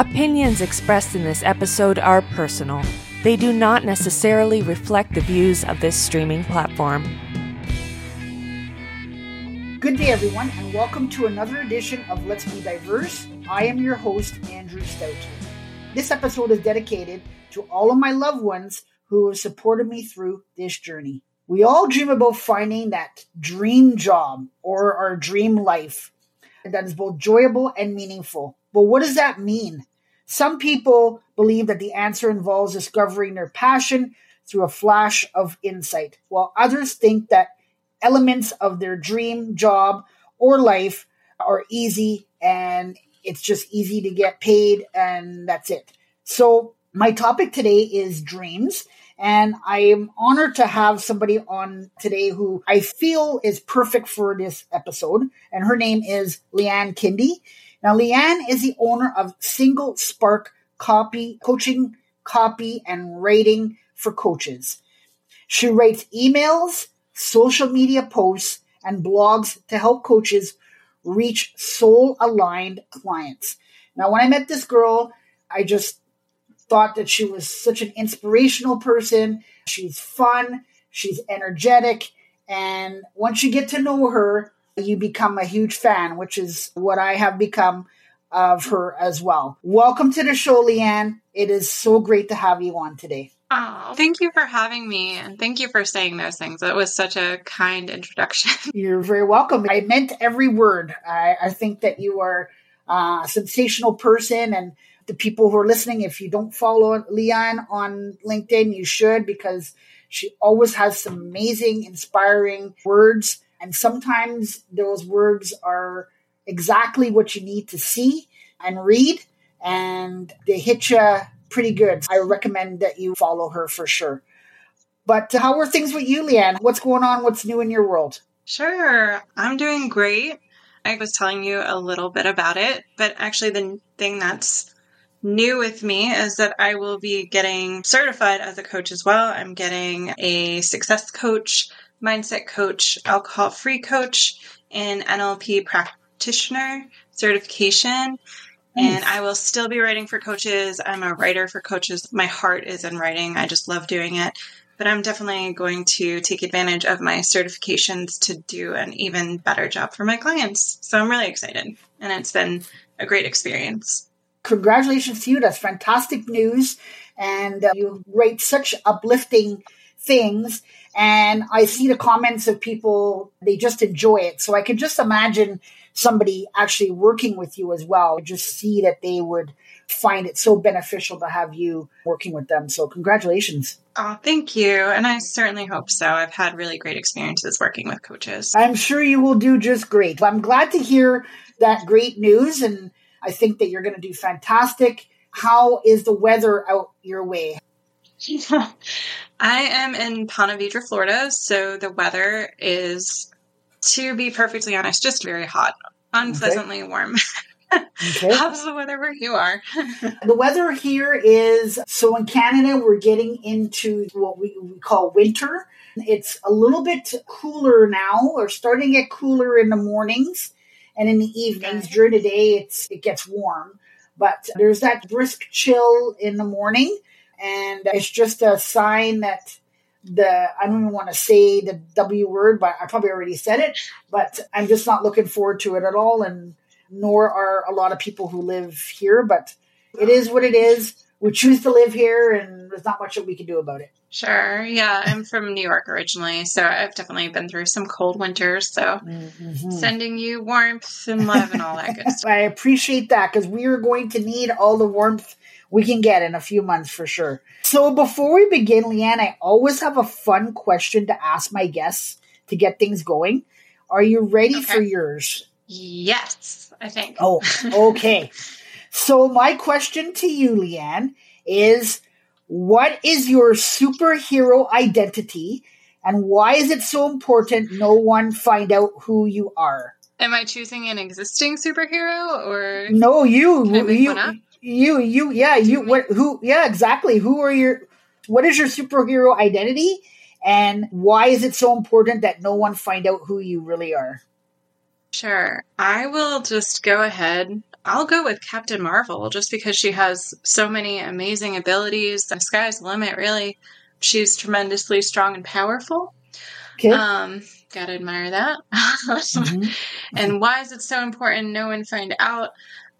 Opinions expressed in this episode are personal. They do not necessarily reflect the views of this streaming platform. Good day, everyone, and welcome to another edition of Let's Be Diverse. I am your host, Andrew Stout. This episode is dedicated to all of my loved ones who have supported me through this journey. We all dream about finding that dream job or our dream life that is both enjoyable and meaningful. But what does that mean? Some people believe that the answer involves discovering their passion through a flash of insight, while others think that elements of their dream job or life are easy and it's just easy to get paid and that's it. So, my topic today is dreams. And I am honored to have somebody on today who I feel is perfect for this episode. And her name is Leanne Kinde. Now, Leanne is the owner of Single Spark Copy, Coaching, Copy, and Writing for Coaches. She writes emails, social media posts, and blogs to help coaches reach soul aligned clients. Now, when I met this girl, I just thought that she was such an inspirational person. She's fun, she's energetic, and once you get to know her, you become a huge fan, which is what I have become of her as well. Welcome to the show, Leanne. It is so great to have you on today. Oh, thank you for having me and thank you for saying those things. It was such a kind introduction. You're very welcome. I meant every word. I, I think that you are uh, a sensational person and the people who are listening, if you don't follow Leanne on LinkedIn, you should because she always has some amazing, inspiring words. And sometimes those words are exactly what you need to see and read, and they hit you pretty good. I recommend that you follow her for sure. But how are things with you, Leanne? What's going on? What's new in your world? Sure. I'm doing great. I was telling you a little bit about it, but actually, the thing that's new with me is that I will be getting certified as a coach as well. I'm getting a success coach, mindset coach, alcohol free coach, and NLP practitioner certification. And I will still be writing for coaches. I'm a writer for coaches. My heart is in writing. I just love doing it. But I'm definitely going to take advantage of my certifications to do an even better job for my clients. So I'm really excited. And it's been a great experience congratulations to you. That's fantastic news. And uh, you write such uplifting things. And I see the comments of people, they just enjoy it. So I can just imagine somebody actually working with you as well. Just see that they would find it so beneficial to have you working with them. So congratulations. Oh, thank you. And I certainly hope so. I've had really great experiences working with coaches. I'm sure you will do just great. I'm glad to hear that great news and I think that you're going to do fantastic. How is the weather out your way? I am in Ponte Vedra, Florida, so the weather is, to be perfectly honest, just very hot, unpleasantly okay. warm. Okay. How's the weather where you are? the weather here is so in Canada, we're getting into what we, we call winter. It's a little bit cooler now, or starting to get cooler in the mornings and in the evenings during the day it's it gets warm but there's that brisk chill in the morning and it's just a sign that the I don't even want to say the W word, but I probably already said it. But I'm just not looking forward to it at all, and nor are a lot of people who live here. But it is what it is. We choose to live here, and there's not much that we can do about it. Sure. Yeah, I'm from New York originally, so I've definitely been through some cold winters. So mm-hmm. sending you warmth and love and all that good stuff. I appreciate that because we are going to need all the warmth we can get in a few months for sure. So before we begin, Leanne, I always have a fun question to ask my guests to get things going. Are you ready okay. for yours? Yes, I think. Oh, okay. so my question to you, Leanne, is what is your superhero identity and why is it so important no one find out who you are? Am I choosing an existing superhero or No, you you you you yeah, you what who yeah, exactly. Who are your what is your superhero identity and why is it so important that no one find out who you really are? Sure. I will just go ahead. I'll go with Captain Marvel just because she has so many amazing abilities. The sky's the limit, really. She's tremendously strong and powerful. Okay. Um, gotta admire that. Mhm. and why is it so important? No one find out.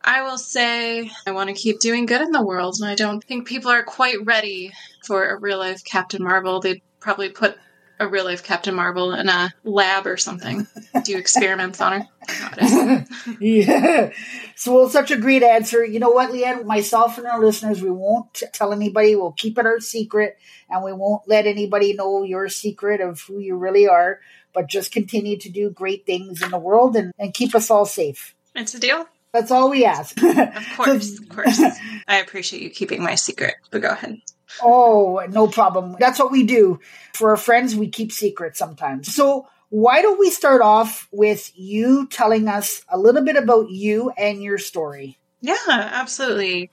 I will say I want to keep doing good in the world, and I don't think people are quite ready for a real life Captain Marvel. They'd probably put a real life Captain Marvel in a lab or something, do experiments on her. Yeah. So, well, such a great answer. You know what, Leanne? Myself and our listeners, we won't tell anybody. We'll keep it our secret, and we won't let anybody know your secret of who you really are. But just continue to do great things in the world and, and keep us all safe. It's a deal. That's all we ask. Of course, of course. I appreciate you keeping my secret, but go ahead. Oh, no problem. That's what we do. For our friends, we keep secrets sometimes. So, why don't we start off with you telling us a little bit about you and your story? Yeah, absolutely.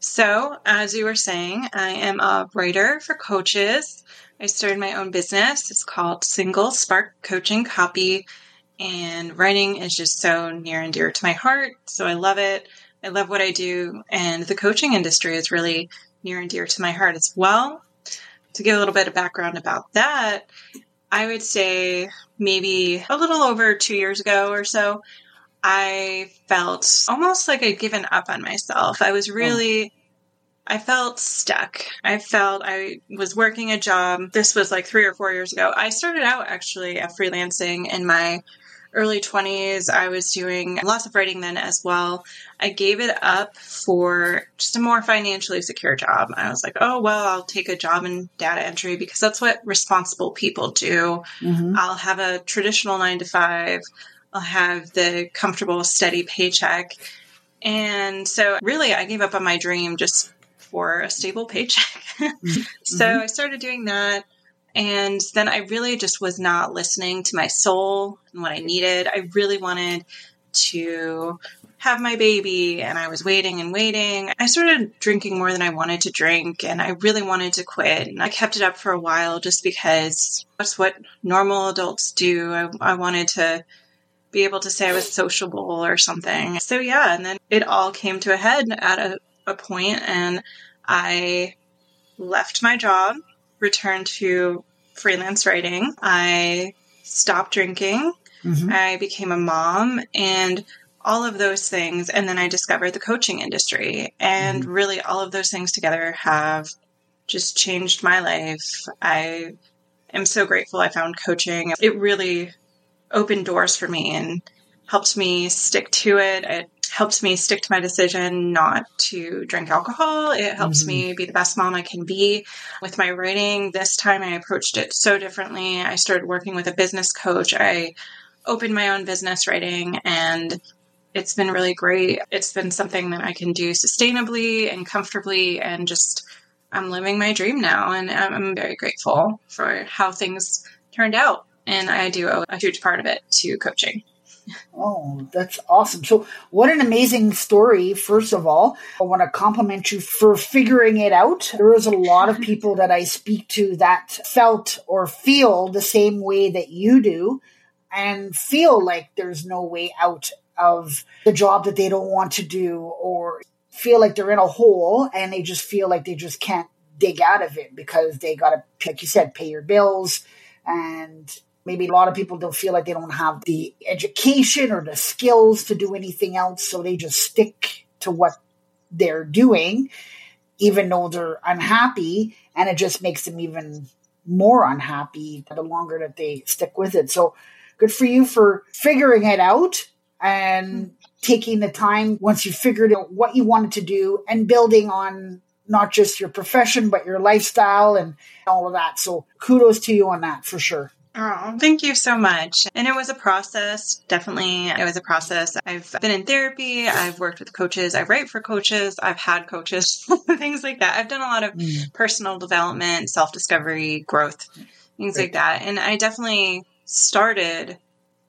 So, as you were saying, I am a writer for coaches. I started my own business. It's called Single Spark Coaching Copy. And writing is just so near and dear to my heart. So I love it. I love what I do. And the coaching industry is really near and dear to my heart as well. To give a little bit of background about that, I would say maybe a little over two years ago or so, I felt almost like I'd given up on myself. I was hmm. really, I felt stuck. I felt I was working a job. This was like three or four years ago. I started out actually at freelancing in my early 20s. I was doing lots of writing then as well. I gave it up for just a more financially secure job. I was like, oh, well, I'll take a job in data entry because that's what responsible people do. Mm-hmm. I'll have a traditional nine to five. I'll have the comfortable, steady paycheck. And so, really, I gave up on my dream just for a stable paycheck. so, I started doing that. And then I really just was not listening to my soul and what I needed. I really wanted to have my baby, and I was waiting and waiting. I started drinking more than I wanted to drink, and I really wanted to quit. And I kept it up for a while just because that's what normal adults do. I, I wanted to be able to say I was sociable or something. So, yeah, and then it all came to a head at a, a point, and I left my job, returned to freelance writing. I stopped drinking. Mhm. I became a mom and all of those things. And then I discovered the coaching industry. And really, all of those things together have just changed my life. I am so grateful I found coaching. It really opened doors for me and helped me stick to it. It helped me stick to my decision not to drink alcohol. It helps Mhm. me be the best mom I can be. With my writing, this time I approached it so differently. I started working with a business coach. I opened my own business writing and it's been really great. It's been something that I can do sustainably and comfortably and just I'm living my dream now and I'm I'm very grateful for how things turned out. And I do owe a huge part of it to coaching. Oh, that's awesome. So, what an amazing story, first of all. I want to compliment you for figuring it out. There is a lot of people that I speak to that felt or feel the same way that you do and feel like there's no way out of the job that they don't want to do or feel like they're in a hole and they just feel like they just can't dig out of it because they got to, like you said, pay your bills and maybe a lot of people don't feel like they don't have the education or the skills to do anything else so they just stick to what they're doing even though they're unhappy. And it just makes them even more unhappy the longer that they stick with it. So good for you for figuring it out and hmm. taking the time once you figured out what you wanted to do and building on not just your profession but your lifestyle and all of that. So kudos to you on that for sure Oh, thank you so much. And it was a process. Definitely, it was a process. I've been in therapy. I've worked with coaches. I write for coaches. I've had coaches, things like that. I've done a lot of Mm. personal development, self discovery, growth, things Right. like that. And I definitely started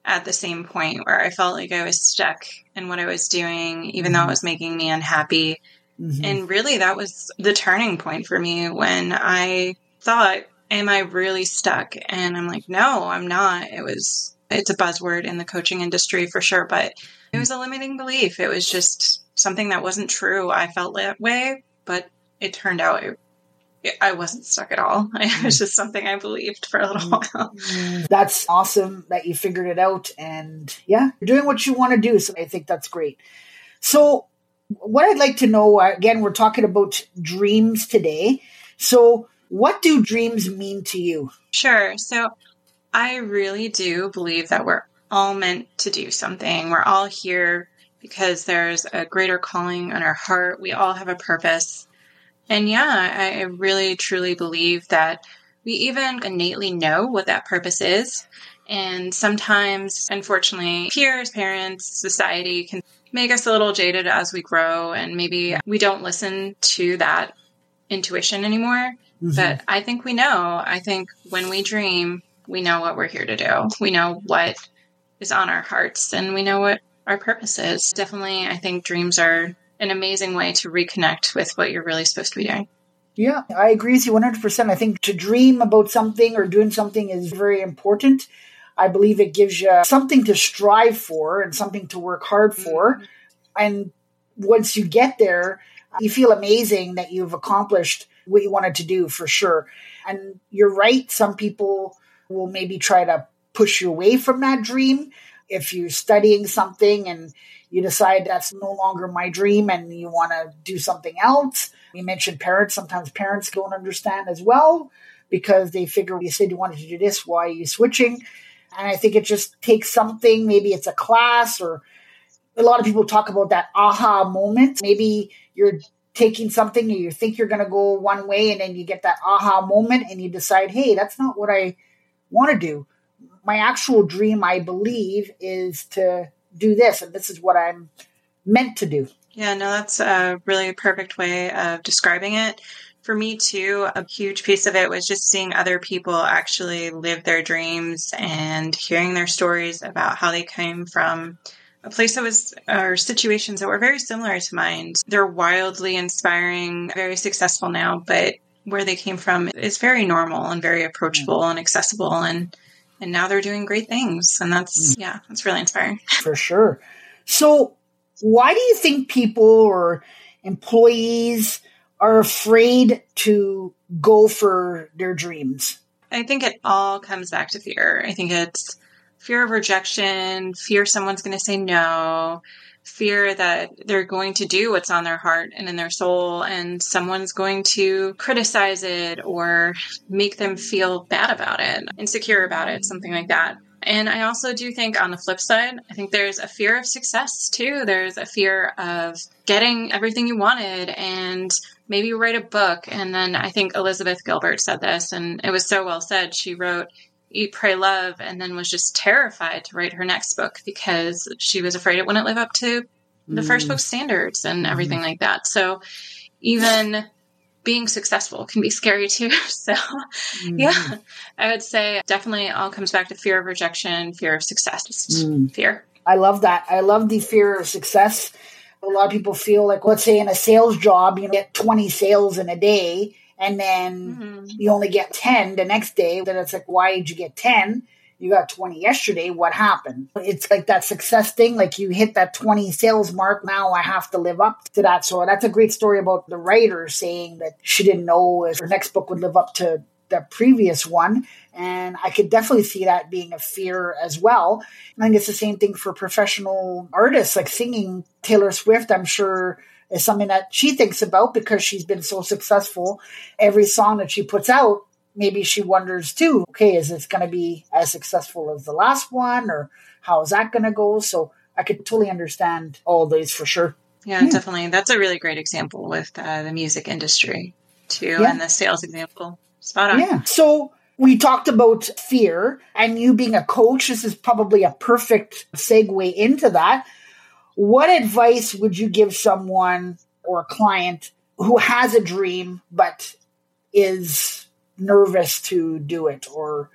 at the same point where I felt like I was stuck in what I was doing, even though it was making me unhappy. Mhm. And really, that was the turning point for me when I thought, Am I really stuck? And I'm like, No, I'm not. It was, it's a buzzword in the coaching industry for sure, but it was a limiting belief. It was just something that wasn't true. I felt that way, but it turned out it, it, I wasn't stuck at all. It was mm-hmm. just something I believed for a little mm-hmm. while. That's awesome that you figured it out. And yeah, you're doing what you want to do. So I think that's great. So, what I'd like to know again, we're talking about dreams today. So, what do dreams mean to you? Sure. So, I really do believe that we're all meant to do something. We're all here because there's a greater calling on our heart. We all have a purpose. And yeah, I really truly believe that we even innately know what that purpose is. And sometimes, unfortunately, peers, parents, society can make us a little jaded as we grow. And maybe we don't listen to that intuition anymore. Mm-hmm. But I think we know. I think when we dream, we know what we're here to do. We know what is on our hearts and we know what our purpose is. Definitely, I think dreams are an amazing way to reconnect with what you're really supposed to be doing. Yeah, I agree with you 100%. I think to dream about something or doing something is very important. I believe it gives you something to strive for and something to work hard for. Mm-hmm. And once you get there, you feel amazing that you've accomplished what you wanted to do for sure. And you're right, some people will maybe try to push you away from that dream if you're studying something and you decide that's no longer my dream and you want to do something else. You mentioned parents. Sometimes parents don't understand as well because they figure you said you wanted to do this. Why are you switching? And I think it just takes something. Maybe it's a class or a lot of people talk about that aha moment. Maybe you're taking something and you think you're going to go one way and then you get that aha moment and you decide, hey, that's not what I want to do my actual dream, I believe, is to do this, and this is what I'm meant to do. Yeah, no, that's a really perfect way of describing it. For me, too, a huge piece of it was just seeing other people actually live their dreams and hearing their stories about how they came from place that was, or situations that were very similar to mine. They're wildly inspiring, very successful now, but where they came from is very normal and very approachable and accessible. And and now they're doing great things. And that's, mm. yeah, that's really inspiring. For sure. So, why do you think people or employees are afraid to go for their dreams? I think it all comes back to fear. I think it's fear of rejection, fear someone's going to say no, fear that they're going to do what's on their heart and in their soul, and someone's going to criticize it or make them feel bad about it, insecure about it, something like that. And I also do think on the flip side, I think there's a fear of success too. There's a fear of getting everything you wanted and maybe write a book. And then I think Elizabeth Gilbert said this, and it was so well said. She wrote, Eat, Pray, Love, and then was just terrified to write her next book because she was afraid it wouldn't live up to the mm. first book standards and everything mm. like that. So even being successful can be scary too. So mm. yeah, I would say definitely all comes back to fear of rejection, fear of success, mm. fear. I love that. I love the fear of success. A lot of people feel like, let's say in a sales job, you get 20 sales in a day and then mm-hmm. you only get 10 the next day, then it's like, why did you get 10? You got 20 yesterday. What happened? It's like that success thing. Like you hit that 20 sales mark. Now I have to live up to that. So that's a great story about the writer saying that she didn't know if her next book would live up to the previous one. And I could definitely see that being a fear as well. I think it's the same thing for professional artists, like singing Taylor Swift. I'm sure is something that she thinks about because she's been so successful. Every song that she puts out, maybe she wonders too, okay, is this going to be as successful as the last one or how is that going to go? So I could totally understand all these for sure. Yeah, yeah. definitely. That's a really great example with uh, the music industry too, yeah. and the sales example. Spot on. Yeah. So we talked about fear and you being a coach. This is probably a perfect segue into that. What advice would you give someone or a client who has a dream but is nervous to do it or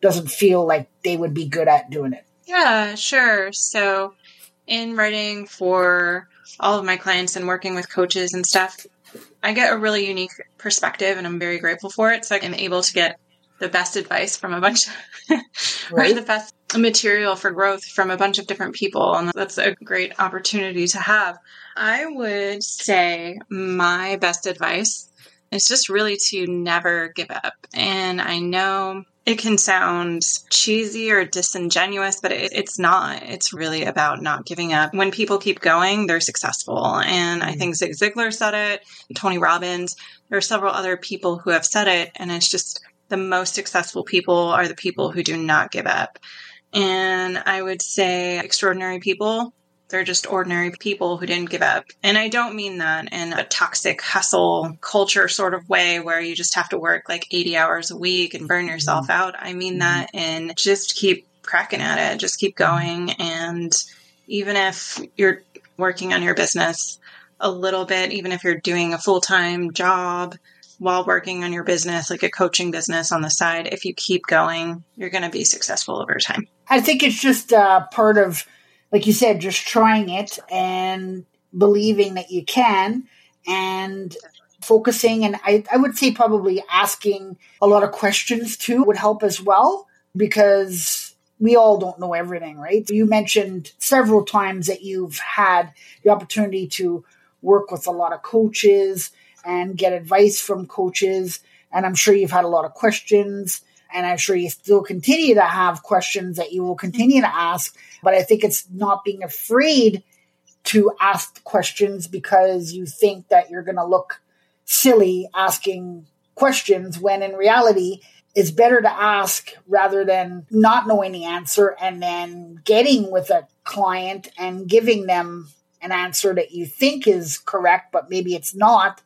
doesn't feel like they would be good at doing it? Yeah, sure. So, in writing for all of my clients and working with coaches and stuff, I get a really unique perspective and I'm very grateful for it. So, I'm able to get the best advice from a bunch of, right. or the best material for growth from a bunch of different people. And that's a great opportunity to have. I would say my best advice is just really to never give up. And I know it can sound cheesy or disingenuous, but it, it's not. It's really about not giving up. When people keep going, they're successful. And I mm-hmm. think Zig Ziglar said it, Tony Robbins. There are several other people who have said it. And it's just the most successful people are the people who do not give up. And I would say extraordinary people they're just ordinary people who didn't give up. And I don't mean that in a toxic hustle culture sort of way where you just have to work like 80 hours a week and burn yourself mm-hmm. out. I mean mm-hmm. that in just keep cracking at it, just keep going. And even if you're working on your business a little bit, even if you're doing a full time job, while working on your business, like a coaching business on the side, if you keep going, you're going to be successful over time. I think it's just uh, part of like you said, just trying it and believing that you can and focusing. And I, I would say probably asking a lot of questions too would help as well because we all don't know everything, right? You mentioned several times that you've had the opportunity to work with a lot of coaches and get advice from coaches. And I'm sure you've had a lot of questions. And I'm sure you still continue to have questions that you will continue to ask. But I think it's not being afraid to ask questions because you think that you're going to look silly asking questions when in reality, it's better to ask rather than not knowing the answer and then getting with a client and giving them an answer that you think is correct, but maybe it's not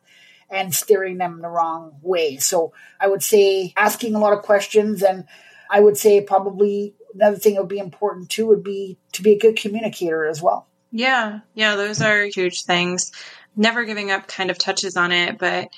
and steering them the wrong way. So I would say asking a lot of questions and I would say probably another thing that would be important too would be to be a good communicator as well. Yeah, yeah, those are huge things. Never giving up kind of touches on it, but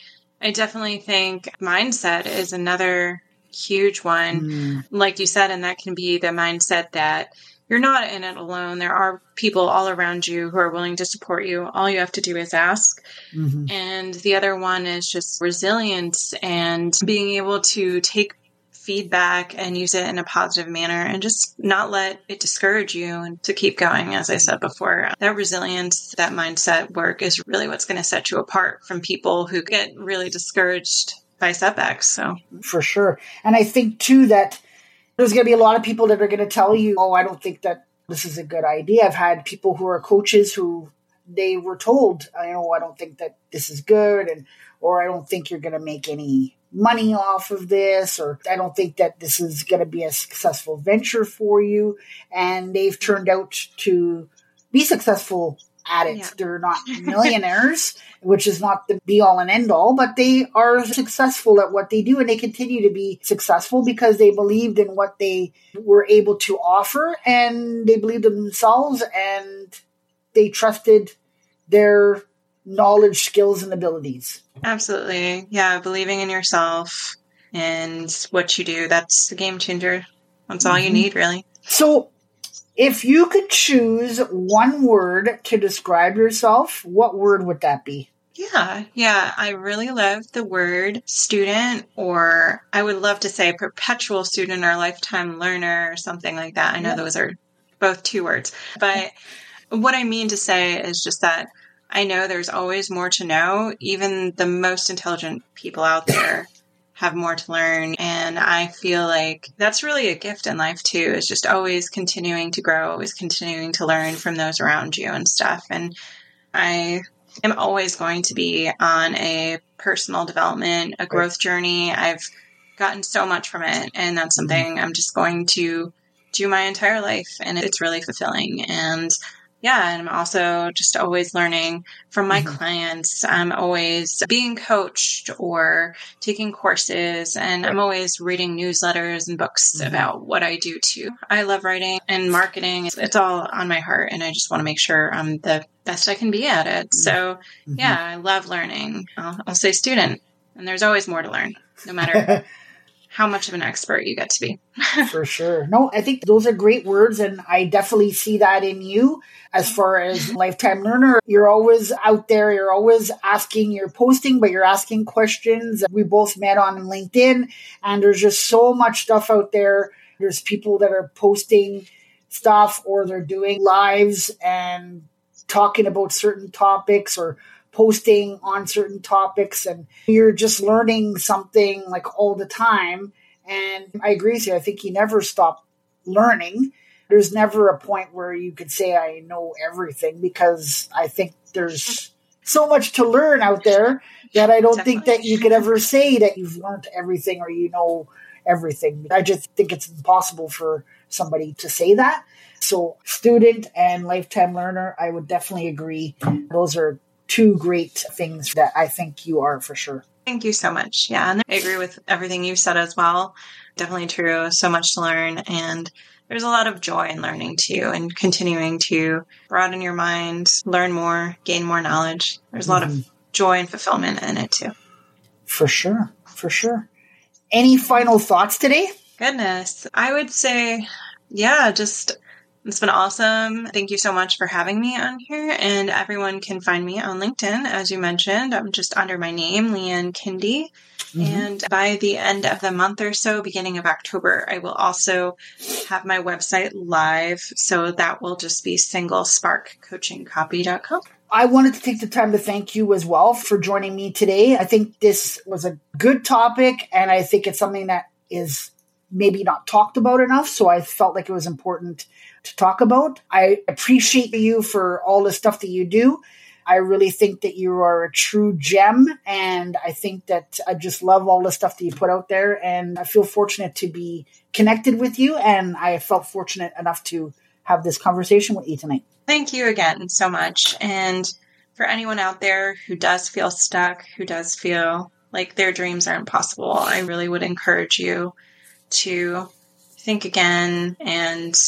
I definitely think mindset is another huge one. Mm. Like you said, and that can be the mindset that you're not in it alone. There are people all around you who are willing to support you. All you have to do is ask. Mm-hmm. And the other one is just resilience and being able to take feedback and use it in a positive manner and just not let it discourage you and to keep going. As I said before, that resilience, that mindset work is really what's going to set you apart from people who get really discouraged by setbacks. So, for sure. And I think too that there's going to be a lot of people that are going to tell you, oh, I don't think that this is a good idea. I've had people who are coaches who they were told, I know I don't think that this is good and or I don't think you're going to make any money off of this, or I don't think that this is going to be a successful venture for you. And they've turned out to be successful at it. Yeah. They're not millionaires, which is not the be all and end all, but they are successful at what they do and they continue to be successful because they believed in what they were able to offer and they believed in themselves and they trusted their knowledge, skills, and abilities. Absolutely. Yeah, believing in yourself and what you do, that's the game changer. That's all mm-hmm. you need, really. So, if you could choose one word to describe yourself, what word would that be? Yeah, yeah. I really love the word student, or I would love to say perpetual student or lifetime learner or something like that. I know yeah. those are both two words. But what I mean to say is just that I know there's always more to know. Even the most intelligent people out there have more to learn. And I feel like that's really a gift in life too, is just always continuing to grow, always continuing to learn from those around you and stuff. And I am always going to be on a personal development, a growth journey. I've gotten so much from it. And that's mm-hmm. something I'm just going to do my entire life. And it's really fulfilling. And yeah, and I'm also just always learning from my mm-hmm. clients. I'm always being coached or taking courses, and right. I'm always reading newsletters and books mm-hmm. about what I do too. I love writing and marketing. It's all on my heart, and I just want to make sure I'm the best I can be at it. Mm-hmm. So, yeah, mm-hmm. I love learning. I'll, I'll say student, and there's always more to learn, no matter how much of an expert you get to be. For sure. No, I think those are great words, and I definitely see that in you as far as lifetime learner. You're always out there, you're always asking, you're posting, but you're asking questions. We both met on LinkedIn, and there's just so much stuff out there. There's people that are posting stuff or they're doing lives and talking about certain topics or posting on certain topics and you're just learning something like all the time. And I agree with you. I think you never stop learning. There's never a point where you could say, I know everything because I think there's so much to learn out there that I don't Definitely. think that you could ever say that you've learned everything or you know everything. I just think it's impossible for somebody to say that. So, student and lifetime learner, I would definitely agree. Those are two great things that I think you are for sure. Thank you so much. Yeah, and I agree with everything you've said as well. Definitely true. So much to learn and there's a lot of joy in learning too and continuing to broaden your mind, learn more, gain more knowledge. There's a lot mm-hmm. of joy and fulfillment in it too. For sure. For sure. Any final thoughts today? Goodness. I would say, yeah, just it's been awesome. Thank you so much for having me on here. And everyone can find me on LinkedIn, as you mentioned. I'm just under my name, Leanne Kinde. Mm-hmm. And by the end of the month or so, beginning of October, I will also have my website live. So that will just be singlesparkcoachingcopy.com. I wanted to take the time to thank you as well for joining me today. I think this was a good topic, and I think it's something that is maybe not talked about enough. So I felt like it was important to talk about. I appreciate you for all the stuff that you do. I really think that you are a true gem. And I think that I just love all the stuff that you put out there. And I feel fortunate to be connected with you. And I felt fortunate enough to have this conversation with you tonight. Thank you again so much. And for anyone out there who does feel stuck, who does feel like their dreams are impossible, I really would encourage you to think again and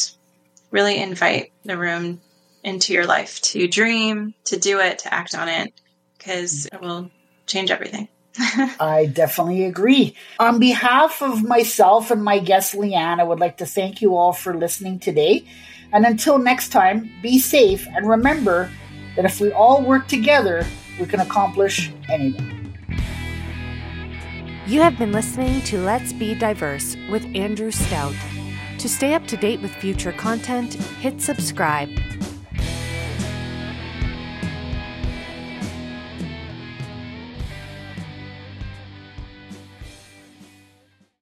really invite the room into your life to dream, to do it, to act on it, because it will change everything. I definitely agree. On behalf of myself and my guest, Leanne, I would like to thank you all for listening today. And until next time, be safe and remember that if we all work together, we can accomplish anything. You have been listening to Let's Be Diverse with Andrew Stout. To stay up to date with future content, hit subscribe